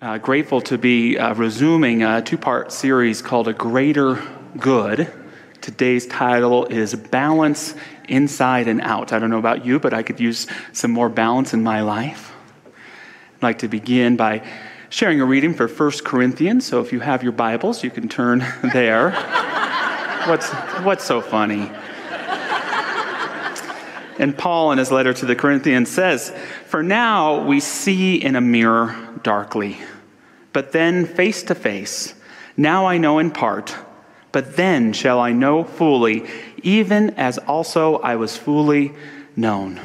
Uh, grateful to be uh, resuming a two part series called A Greater Good. Today's title is Balance Inside and Out. I don't know about you, but I could use some more balance in my life. I'd like to begin by sharing a reading for 1 Corinthians. So if you have your Bibles, you can turn there. what's, what's so funny? And Paul, in his letter to the Corinthians, says, For now we see in a mirror darkly, but then face to face. Now I know in part, but then shall I know fully, even as also I was fully known.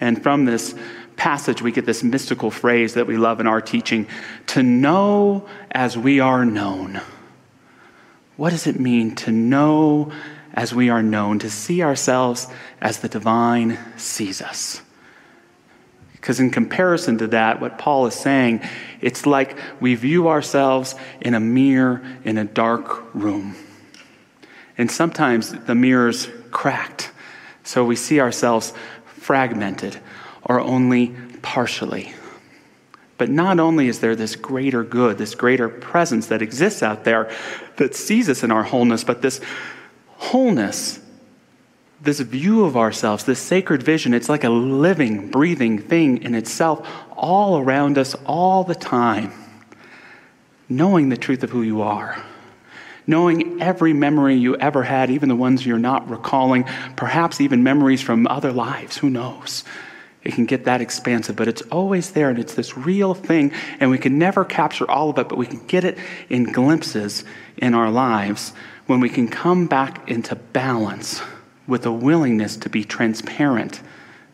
And from this passage, we get this mystical phrase that we love in our teaching to know as we are known. What does it mean to know as we are known, to see ourselves as the divine sees us. Because, in comparison to that, what Paul is saying, it's like we view ourselves in a mirror in a dark room. And sometimes the mirror's cracked, so we see ourselves fragmented or only partially. But not only is there this greater good, this greater presence that exists out there that sees us in our wholeness, but this wholeness, this view of ourselves, this sacred vision, it's like a living, breathing thing in itself, all around us, all the time. Knowing the truth of who you are, knowing every memory you ever had, even the ones you're not recalling, perhaps even memories from other lives, who knows? It can get that expansive, but it's always there and it's this real thing, and we can never capture all of it, but we can get it in glimpses in our lives when we can come back into balance with a willingness to be transparent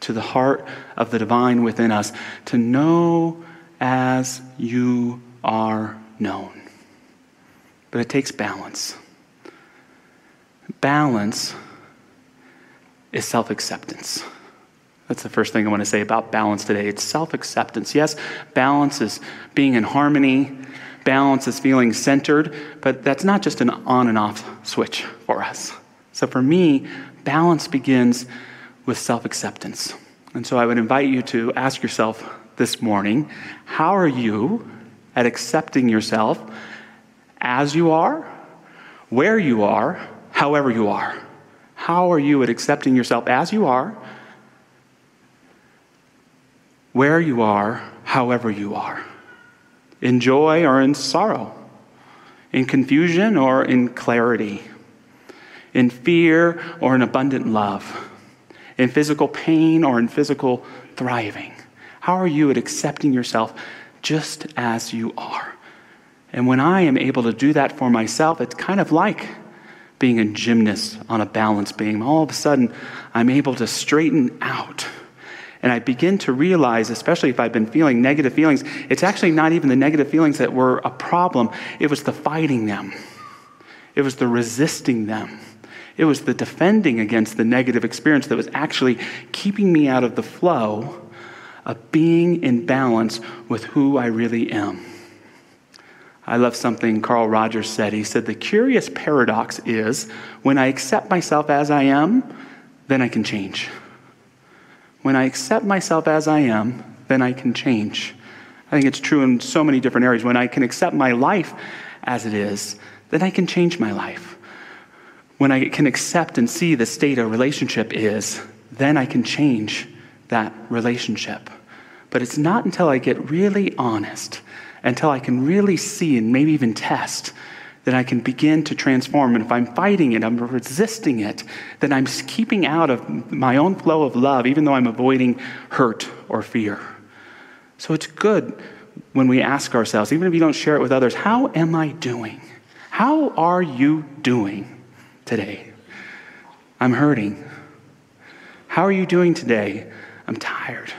to the heart of the divine within us, to know as you are known. But it takes balance. Balance is self acceptance. That's the first thing I want to say about balance today. It's self acceptance. Yes, balance is being in harmony balance is feeling centered, but that's not just an on and off switch for us. So for me, balance begins with self acceptance. And so I would invite you to ask yourself this morning how are you at accepting yourself as you are, where you are, however you are? How are you at accepting yourself as you are, where you are, however you are? in joy or in sorrow, in confusion or in clarity, in fear or in abundant love, in physical pain or in physical thriving? How are you at accepting yourself just as you are? And when I am able to do that for myself, it's kind of like being a gymnast on a balance beam. All of a sudden, I'm able to straighten out and I begin to realize, especially if I've been feeling negative feelings, it's actually not even the negative feelings that were a problem, it was the fighting them, it was the resisting them. It was the defending against the negative experience that was actually keeping me out of the flow of being in balance with who I really am. I love something Carl Rogers said. He said, The curious paradox is when I accept myself as I am, then I can change. When I accept myself as I am, then I can change. I think it's true in so many different areas. When I can accept my life as it is, then I can change my life. When I can accept and see the state a relationship is, then I can change that relationship. But it's not until I get really honest, until I can really see and maybe even test that I can begin to transform. And if I'm fighting it, I'm resisting it, then I'm keeping out of my own flow of love, even though I'm avoiding hurt or fear. So it's good when we ask ourselves, even if you don't share it with others, how am I doing? How are you doing today? I'm hurting. How are you doing today? I'm tired.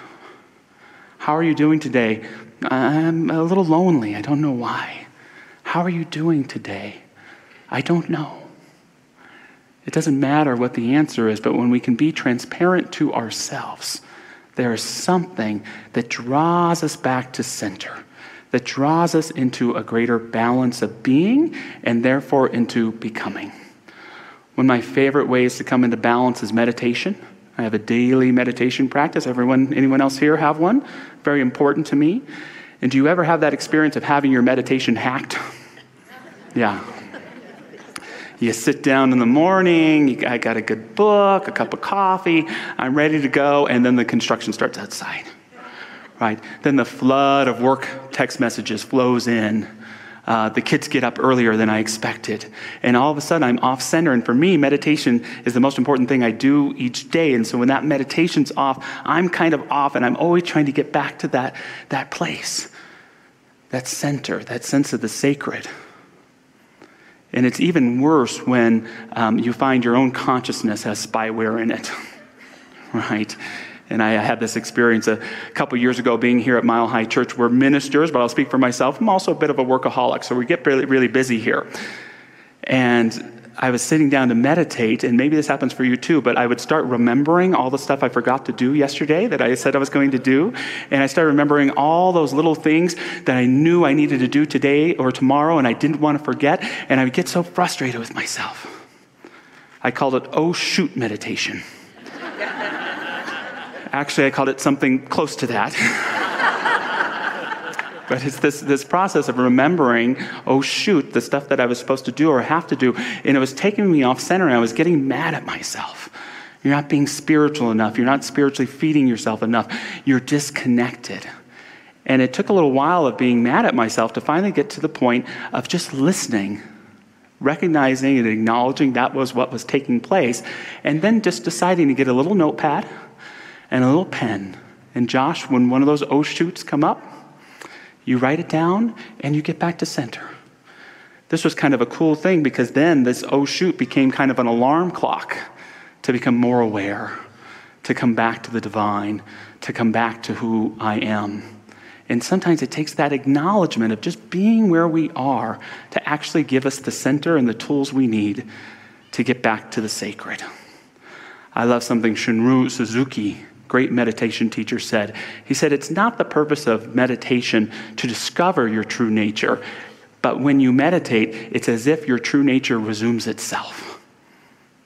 How are you doing today? I'm a little lonely. I don't know why. How are you doing today? I don't know. It doesn't matter what the answer is, but when we can be transparent to ourselves, there is something that draws us back to center, that draws us into a greater balance of being and therefore into becoming. One of my favorite ways to come into balance is meditation. I have a daily meditation practice. Everyone, anyone else here have one? Very important to me. And do you ever have that experience of having your meditation hacked? Yeah. You sit down in the morning, you, I got a good book, a cup of coffee, I'm ready to go, and then the construction starts outside. Right? Then the flood of work text messages flows in. Uh, the kids get up earlier than I expected. And all of a sudden, I'm off center. And for me, meditation is the most important thing I do each day. And so when that meditation's off, I'm kind of off, and I'm always trying to get back to that, that place, that center, that sense of the sacred. And it's even worse when um, you find your own consciousness has spyware in it, right? And I had this experience a couple years ago being here at Mile High Church. We're ministers, but I'll speak for myself. I'm also a bit of a workaholic, so we get really, really busy here. And I was sitting down to meditate, and maybe this happens for you too, but I would start remembering all the stuff I forgot to do yesterday that I said I was going to do. And I started remembering all those little things that I knew I needed to do today or tomorrow, and I didn't want to forget. And I would get so frustrated with myself. I called it, oh shoot, meditation. Actually, I called it something close to that. But it's this, this process of remembering, oh, shoot, the stuff that I was supposed to do or have to do. And it was taking me off center, and I was getting mad at myself. You're not being spiritual enough. You're not spiritually feeding yourself enough. You're disconnected. And it took a little while of being mad at myself to finally get to the point of just listening, recognizing and acknowledging that was what was taking place, and then just deciding to get a little notepad and a little pen. And Josh, when one of those O shoots come up, you write it down and you get back to center. This was kind of a cool thing because then this oh shoot became kind of an alarm clock to become more aware, to come back to the divine, to come back to who I am. And sometimes it takes that acknowledgement of just being where we are to actually give us the center and the tools we need to get back to the sacred. I love something Shunryu Suzuki great meditation teacher said. He said, It's not the purpose of meditation to discover your true nature, but when you meditate, it's as if your true nature resumes itself.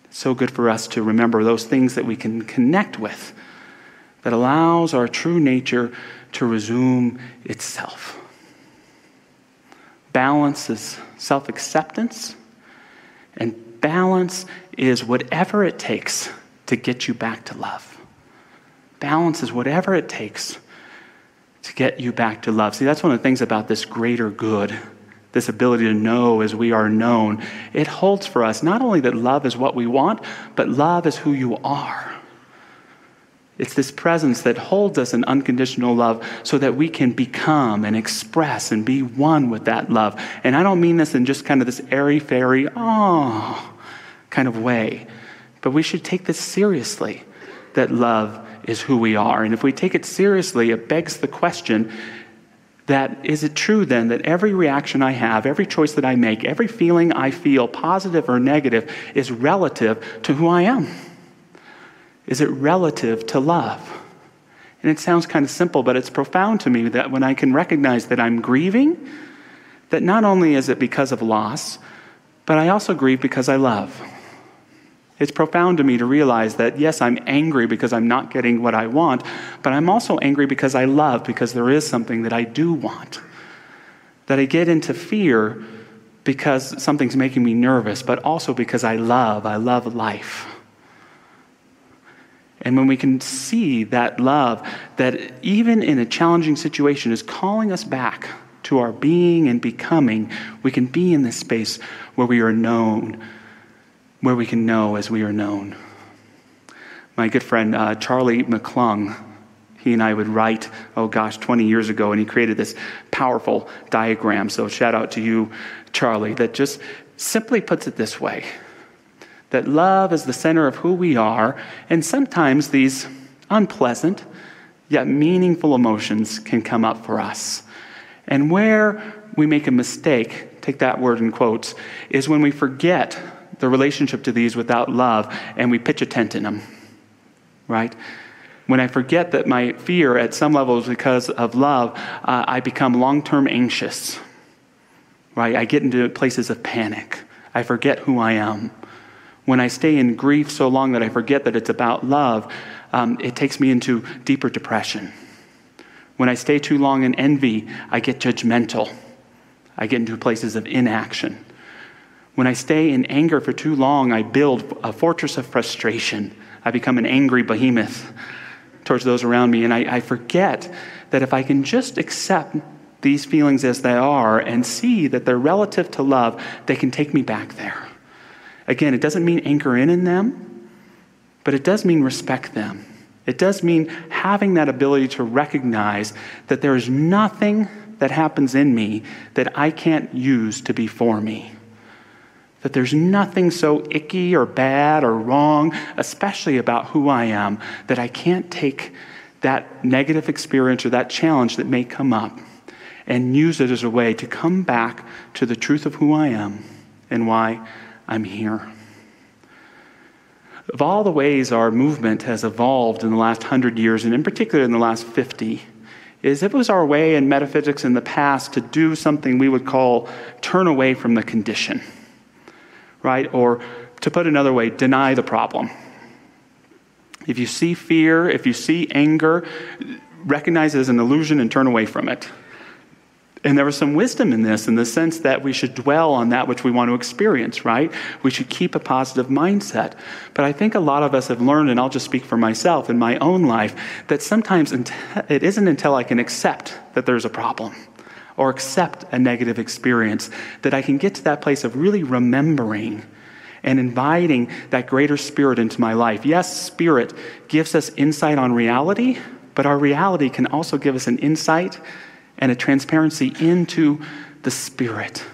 It's so good for us to remember those things that we can connect with that allows our true nature to resume itself. Balance is self acceptance, and balance is whatever it takes to get you back to love. Balance is whatever it takes to get you back to love. See, that's one of the things about this greater good, this ability to know as we are known. It holds for us not only that love is what we want, but love is who you are. It's this presence that holds us in unconditional love so that we can become and express and be one with that love. And I don't mean this in just kind of this airy fairy, oh, kind of way, but we should take this seriously that love is who we are. And if we take it seriously, it begs the question that is it true then that every reaction I have, every choice that I make, every feeling I feel, positive or negative, is relative to who I am? Is it relative to love? And it sounds kind of simple, but it's profound to me that when I can recognize that I'm grieving, that not only is it because of loss, but I also grieve because I love. It's profound to me to realize that, yes, I'm angry because I'm not getting what I want, but I'm also angry because I love, because there is something that I do want. That I get into fear because something's making me nervous, but also because I love. I love life. And when we can see that love, that even in a challenging situation is calling us back to our being and becoming, we can be in this space where we are known where we can know as we are known. My good friend uh, Charlie McClung, he and I would write, oh gosh, 20 years ago, and he created this powerful diagram. So, shout out to you, Charlie, that just simply puts it this way that love is the center of who we are, and sometimes these unpleasant yet meaningful emotions can come up for us. And where we make a mistake, take that word in quotes, is when we forget the relationship to these without love and we pitch a tent in them, right? When I forget that my fear at some level is because of love, uh, I become long term anxious, right? I get into places of panic. I forget who I am. When I stay in grief so long that I forget that it's about love, um, it takes me into deeper depression, When I stay too long in envy, I get judgmental. I get into places of inaction. When I stay in anger for too long, I build a fortress of frustration. I become an angry behemoth towards those around me. And I, I forget that if I can just accept these feelings as they are and see that they're relative to love, they can take me back there. Again, it doesn't mean anchor in in them, but it does mean respect them. It does mean having that ability to recognize that there is nothing that happens in me that I can't use to be for me. That there's nothing so icky or bad or wrong, especially about who I am, that I can't take that negative experience or that challenge that may come up and use it as a way to come back to the truth of who I am and why I'm here. Of all the ways our movement has evolved in the last hundred years, and in particular in the last 50, is it was our way in metaphysics in the past to do something we would call turn away from the condition, right? Or to put another way, deny the problem. If you see fear, if you see anger, recognize it as an illusion and turn away from it. And there was some wisdom in this, in the sense that we should dwell on that which we want to experience, right? We should keep a positive mindset. But I think a lot of us have learned, and I'll just speak for myself in my own life, that sometimes it isn't until I can accept that there's a problem or accept a negative experience that I can get to that place of really remembering and inviting that greater spirit into my life. Yes, spirit gives us insight on reality, but our reality can also give us an insight and a transparency into the Spirit,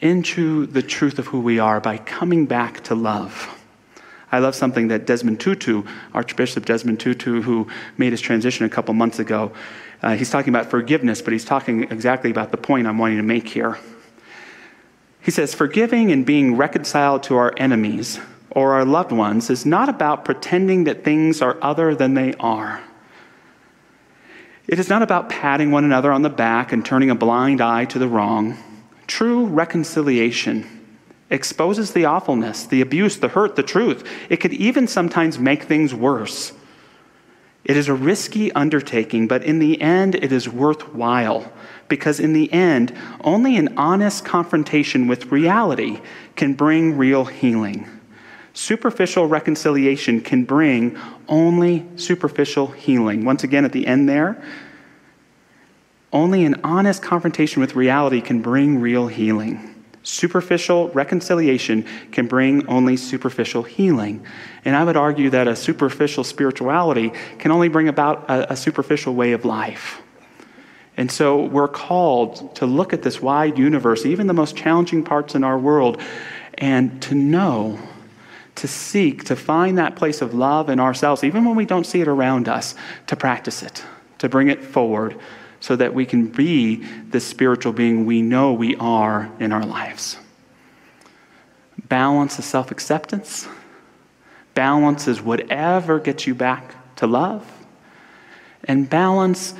into the truth of who we are by coming back to love. I love something that Desmond Tutu, Archbishop Desmond Tutu, who made his transition a couple months ago, uh, he's talking about forgiveness, but he's talking exactly about the point I'm wanting to make here. He says, Forgiving and being reconciled to our enemies or our loved ones is not about pretending that things are other than they are. It is not about patting one another on the back and turning a blind eye to the wrong. True reconciliation exposes the awfulness, the abuse, the hurt, the truth. It could even sometimes make things worse. It is a risky undertaking, but in the end, it is worthwhile because, in the end, only an honest confrontation with reality can bring real healing. Superficial reconciliation can bring only superficial healing. Once again, at the end there, only an honest confrontation with reality can bring real healing. Superficial reconciliation can bring only superficial healing. And I would argue that a superficial spirituality can only bring about a, a superficial way of life. And so we're called to look at this wide universe, even the most challenging parts in our world, and to know to seek to find that place of love in ourselves, even when we don't see it around us, to practice it, to bring it forward, so that we can be the spiritual being we know we are in our lives. Balance is self acceptance, balance is whatever gets you back to love, and balance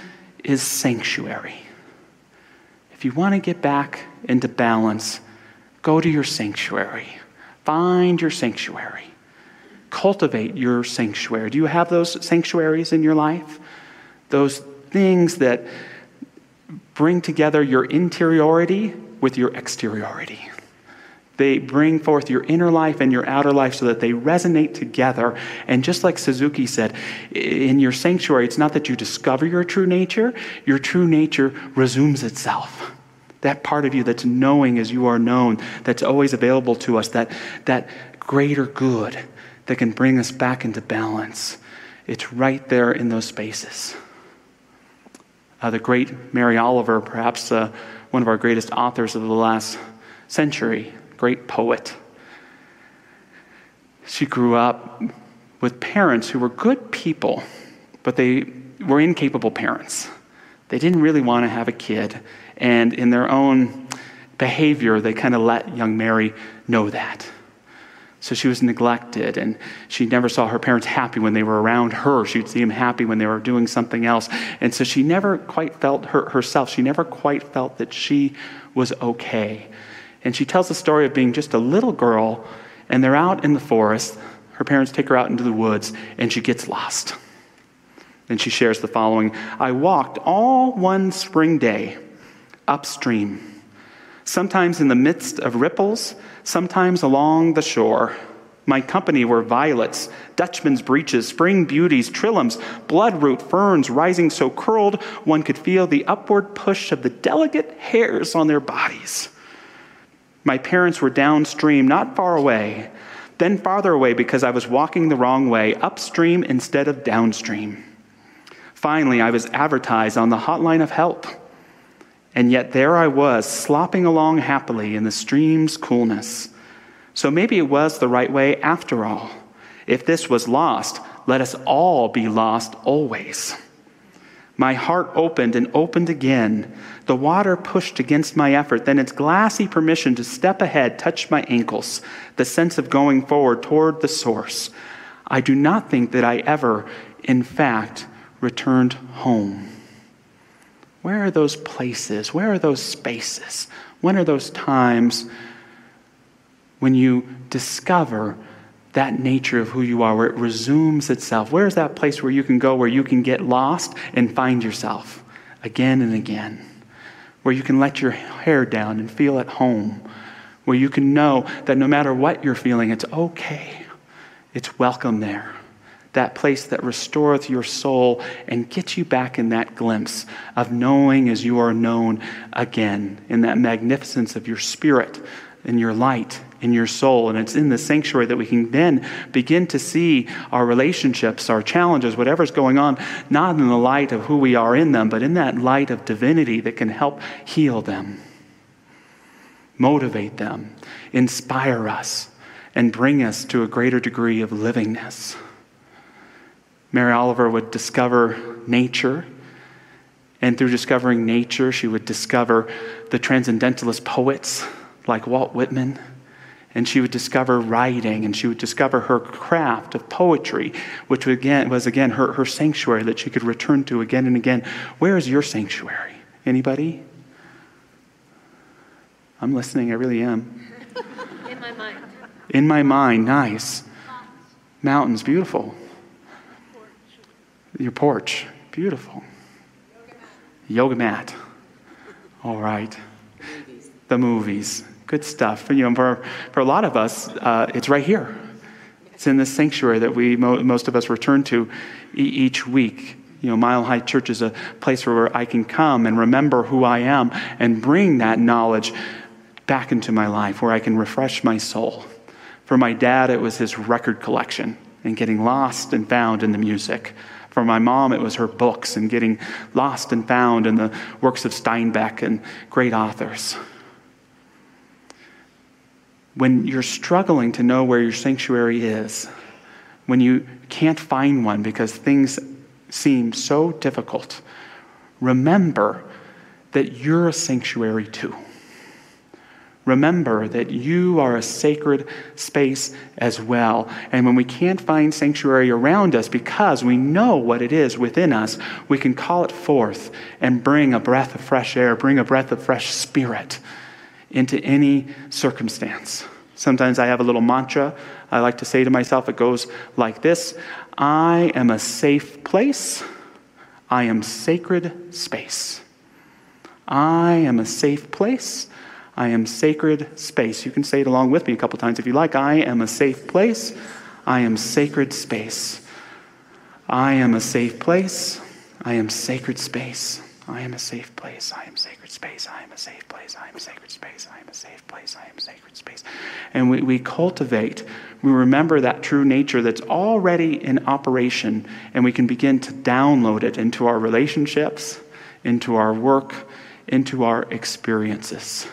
is sanctuary. If you want to get back into balance, go to your sanctuary Find your sanctuary. Cultivate your sanctuary. Do you have those sanctuaries in your life? Those things that bring together your interiority with your exteriority. They bring forth your inner life and your outer life so that they resonate together. And just like Suzuki said, in your sanctuary, it's not that you discover your true nature, your true nature resumes itself that part of you that's knowing as you are known, that's always available to us, that, that greater good that can bring us back into balance. It's right there in those spaces. Uh, the great Mary Oliver, perhaps uh, one of our greatest authors of the last century, great poet. She grew up with parents who were good people, but they were incapable parents. They didn't really want to have a kid. And in their own behavior, they kind of let young Mary know that. So she was neglected, and she never saw her parents happy when they were around her. She'd see them happy when they were doing something else. And so she never quite felt her, herself, she never quite felt that she was okay. And she tells the story of being just a little girl, and they're out in the forest. Her parents take her out into the woods, and she gets lost. And she shares the following I walked all one spring day upstream, sometimes in the midst of ripples, sometimes along the shore. My company were violets, Dutchman's breeches, spring beauties, trilliums, bloodroot ferns rising so curled one could feel the upward push of the delicate hairs on their bodies. My parents were downstream, not far away, then farther away because I was walking the wrong way, upstream instead of downstream. Finally, I was advertised on the hotline of help. And yet there I was, slopping along happily in the stream's coolness. So maybe it was the right way after all. If this was lost, let us all be lost always. My heart opened and opened again. The water pushed against my effort. Then its glassy permission to step ahead touched my ankles, the sense of going forward toward the source. I do not think that I ever, in fact, returned home. Where are those places? Where are those spaces? When are those times when you discover that nature of who you are, where it resumes itself? Where is that place where you can go, where you can get lost and find yourself again and again? Where you can let your hair down and feel at home? Where you can know that no matter what you're feeling, it's okay. It's welcome there that place that restoreth your soul and gets you back in that glimpse of knowing as you are known again, in that magnificence of your spirit, in your light, in your soul. And it's in the sanctuary that we can then begin to see our relationships, our challenges, whatever's going on, not in the light of who we are in them, but in that light of divinity that can help heal them, motivate them, inspire us, and bring us to a greater degree of livingness. Mary Oliver would discover nature. And through discovering nature, she would discover the transcendentalist poets like Walt Whitman. And she would discover writing, and she would discover her craft of poetry, which again, was again her, her sanctuary that she could return to again and again. Where is your sanctuary? Anybody? I'm listening, I really am. In my mind. In my mind, nice. Mountains, beautiful. Your porch. Beautiful. Yoga mat. All right. Movies. The movies. Good stuff. You know, for, for a lot of us, uh, it's right here. It's in this sanctuary that we mo- most of us return to each week. You know, Mile High Church is a place where I can come and remember who I am and bring that knowledge back into my life, where I can refresh my soul. For my dad, it was his record collection and getting lost and found in the music. For my mom, it was her books and getting lost and found in the works of Steinbeck and great authors. When you're struggling to know where your sanctuary is, when you can't find one because things seem so difficult, remember that you're a sanctuary too remember that you are a sacred space as well. And when we can't find sanctuary around us because we know what it is within us, we can call it forth and bring a breath of fresh air, bring a breath of fresh spirit into any circumstance. Sometimes I have a little mantra I like to say to myself. It goes like this I am a safe place. I am sacred space. I am a safe place. I am sacred space. You can say it along with me a couple times if you like. I am a safe place. I am sacred space. I am a safe place. I am sacred space. I am a safe place. I am sacred space. I am a safe place. I am sacred space. I am a safe place. I am sacred space. And we, we cultivate, we remember that true nature that's already in operation, and we can begin to download it into our relationships, into our work, into our experiences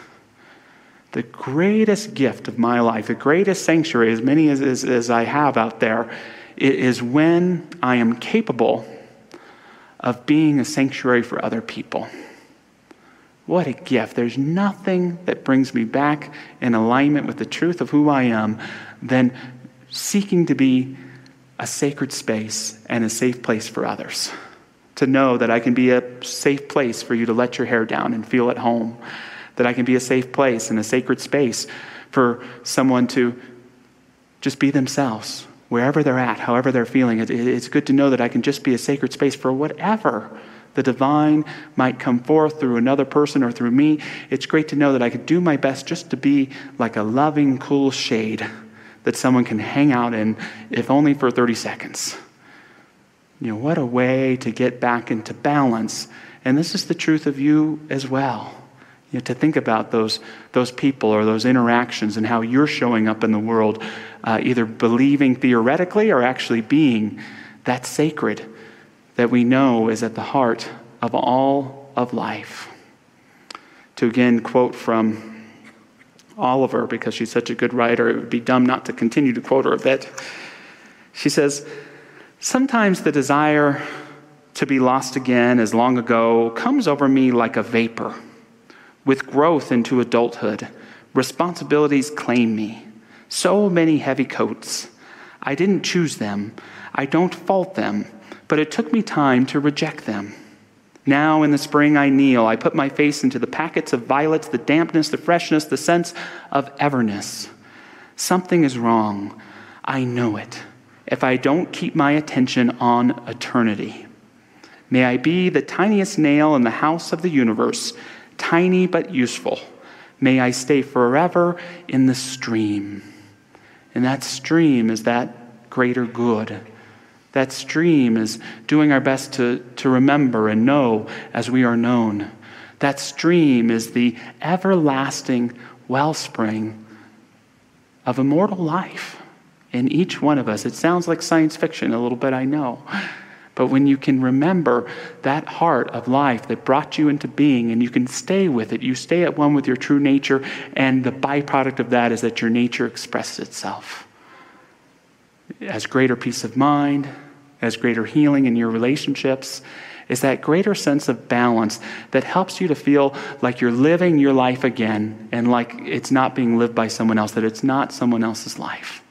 the greatest gift of my life, the greatest sanctuary, as many as, as, as I have out there, is when I am capable of being a sanctuary for other people. What a gift. There's nothing that brings me back in alignment with the truth of who I am than seeking to be a sacred space and a safe place for others. To know that I can be a safe place for you to let your hair down and feel at home that I can be a safe place and a sacred space for someone to just be themselves wherever they're at, however they're feeling. It, it's good to know that I can just be a sacred space for whatever the divine might come forth through another person or through me. It's great to know that I could do my best just to be like a loving, cool shade that someone can hang out in, if only for 30 seconds. You know, what a way to get back into balance. And this is the truth of you as well. You know, to think about those, those people or those interactions and how you're showing up in the world, uh, either believing theoretically or actually being that sacred that we know is at the heart of all of life. To again quote from Oliver, because she's such a good writer, it would be dumb not to continue to quote her a bit. She says, Sometimes the desire to be lost again as long ago comes over me like a vapor with growth into adulthood, responsibilities claim me. So many heavy coats. I didn't choose them. I don't fault them, but it took me time to reject them. Now in the spring I kneel. I put my face into the packets of violets, the dampness, the freshness, the sense of everness. Something is wrong. I know it. If I don't keep my attention on eternity, may I be the tiniest nail in the house of the universe tiny but useful. May I stay forever in the stream. And that stream is that greater good. That stream is doing our best to, to remember and know as we are known. That stream is the everlasting wellspring of immortal life in each one of us. It sounds like science fiction a little bit, I know. But when you can remember that heart of life that brought you into being and you can stay with it, you stay at one with your true nature, and the byproduct of that is that your nature expresses itself. As greater peace of mind, as greater healing in your relationships, is that greater sense of balance that helps you to feel like you're living your life again and like it's not being lived by someone else, that it's not someone else's life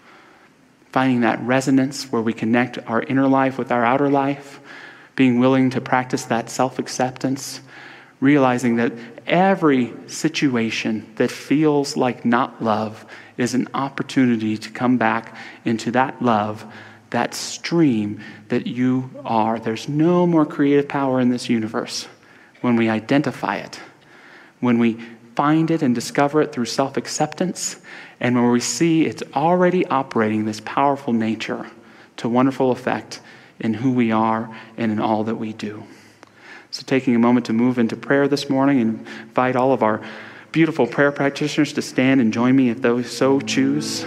finding that resonance where we connect our inner life with our outer life, being willing to practice that self acceptance, realizing that every situation that feels like not love is an opportunity to come back into that love, that stream that you are. There's no more creative power in this universe when we identify it, when we find it and discover it through self acceptance and where we see it's already operating this powerful nature to wonderful effect in who we are and in all that we do. So, taking a moment to move into prayer this morning and invite all of our beautiful prayer practitioners to stand and join me if those so choose.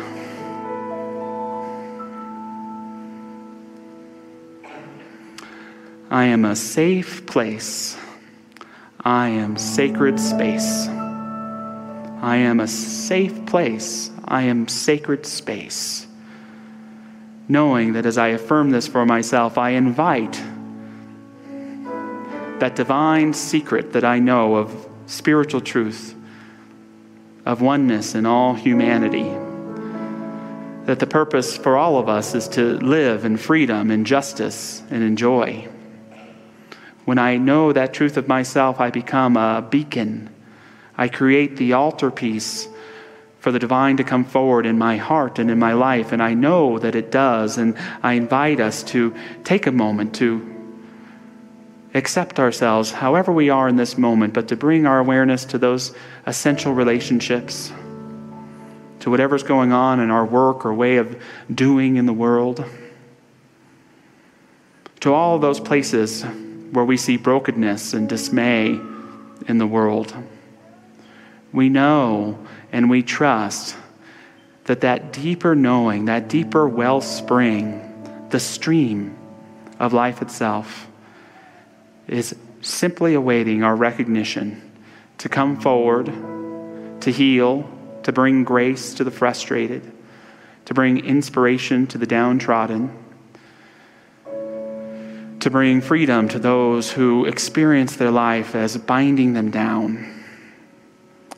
I am a safe place. I am sacred space. I am a safe place. I am sacred space. Knowing that as I affirm this for myself, I invite that divine secret that I know of spiritual truth, of oneness in all humanity. That the purpose for all of us is to live in freedom and justice and in joy. When I know that truth of myself, I become a beacon I create the altarpiece for the divine to come forward in my heart and in my life, and I know that it does. And I invite us to take a moment to accept ourselves however we are in this moment, but to bring our awareness to those essential relationships, to whatever's going on in our work or way of doing in the world, to all those places where we see brokenness and dismay in the world we know and we trust that that deeper knowing, that deeper wellspring, the stream of life itself, is simply awaiting our recognition to come forward, to heal, to bring grace to the frustrated, to bring inspiration to the downtrodden, to bring freedom to those who experience their life as binding them down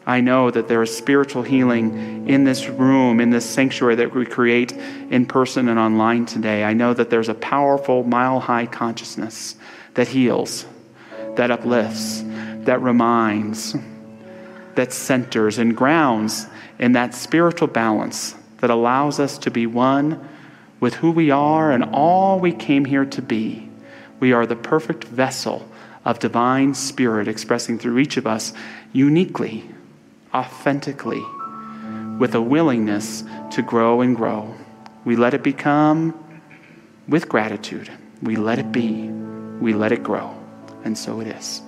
I know that there is spiritual healing in this room, in this sanctuary that we create in person and online today. I know that there's a powerful, mile high consciousness that heals, that uplifts, that reminds, that centers and grounds in that spiritual balance that allows us to be one with who we are and all we came here to be. We are the perfect vessel of divine spirit expressing through each of us uniquely, authentically, with a willingness to grow and grow. We let it become with gratitude. We let it be. We let it grow. And so it is.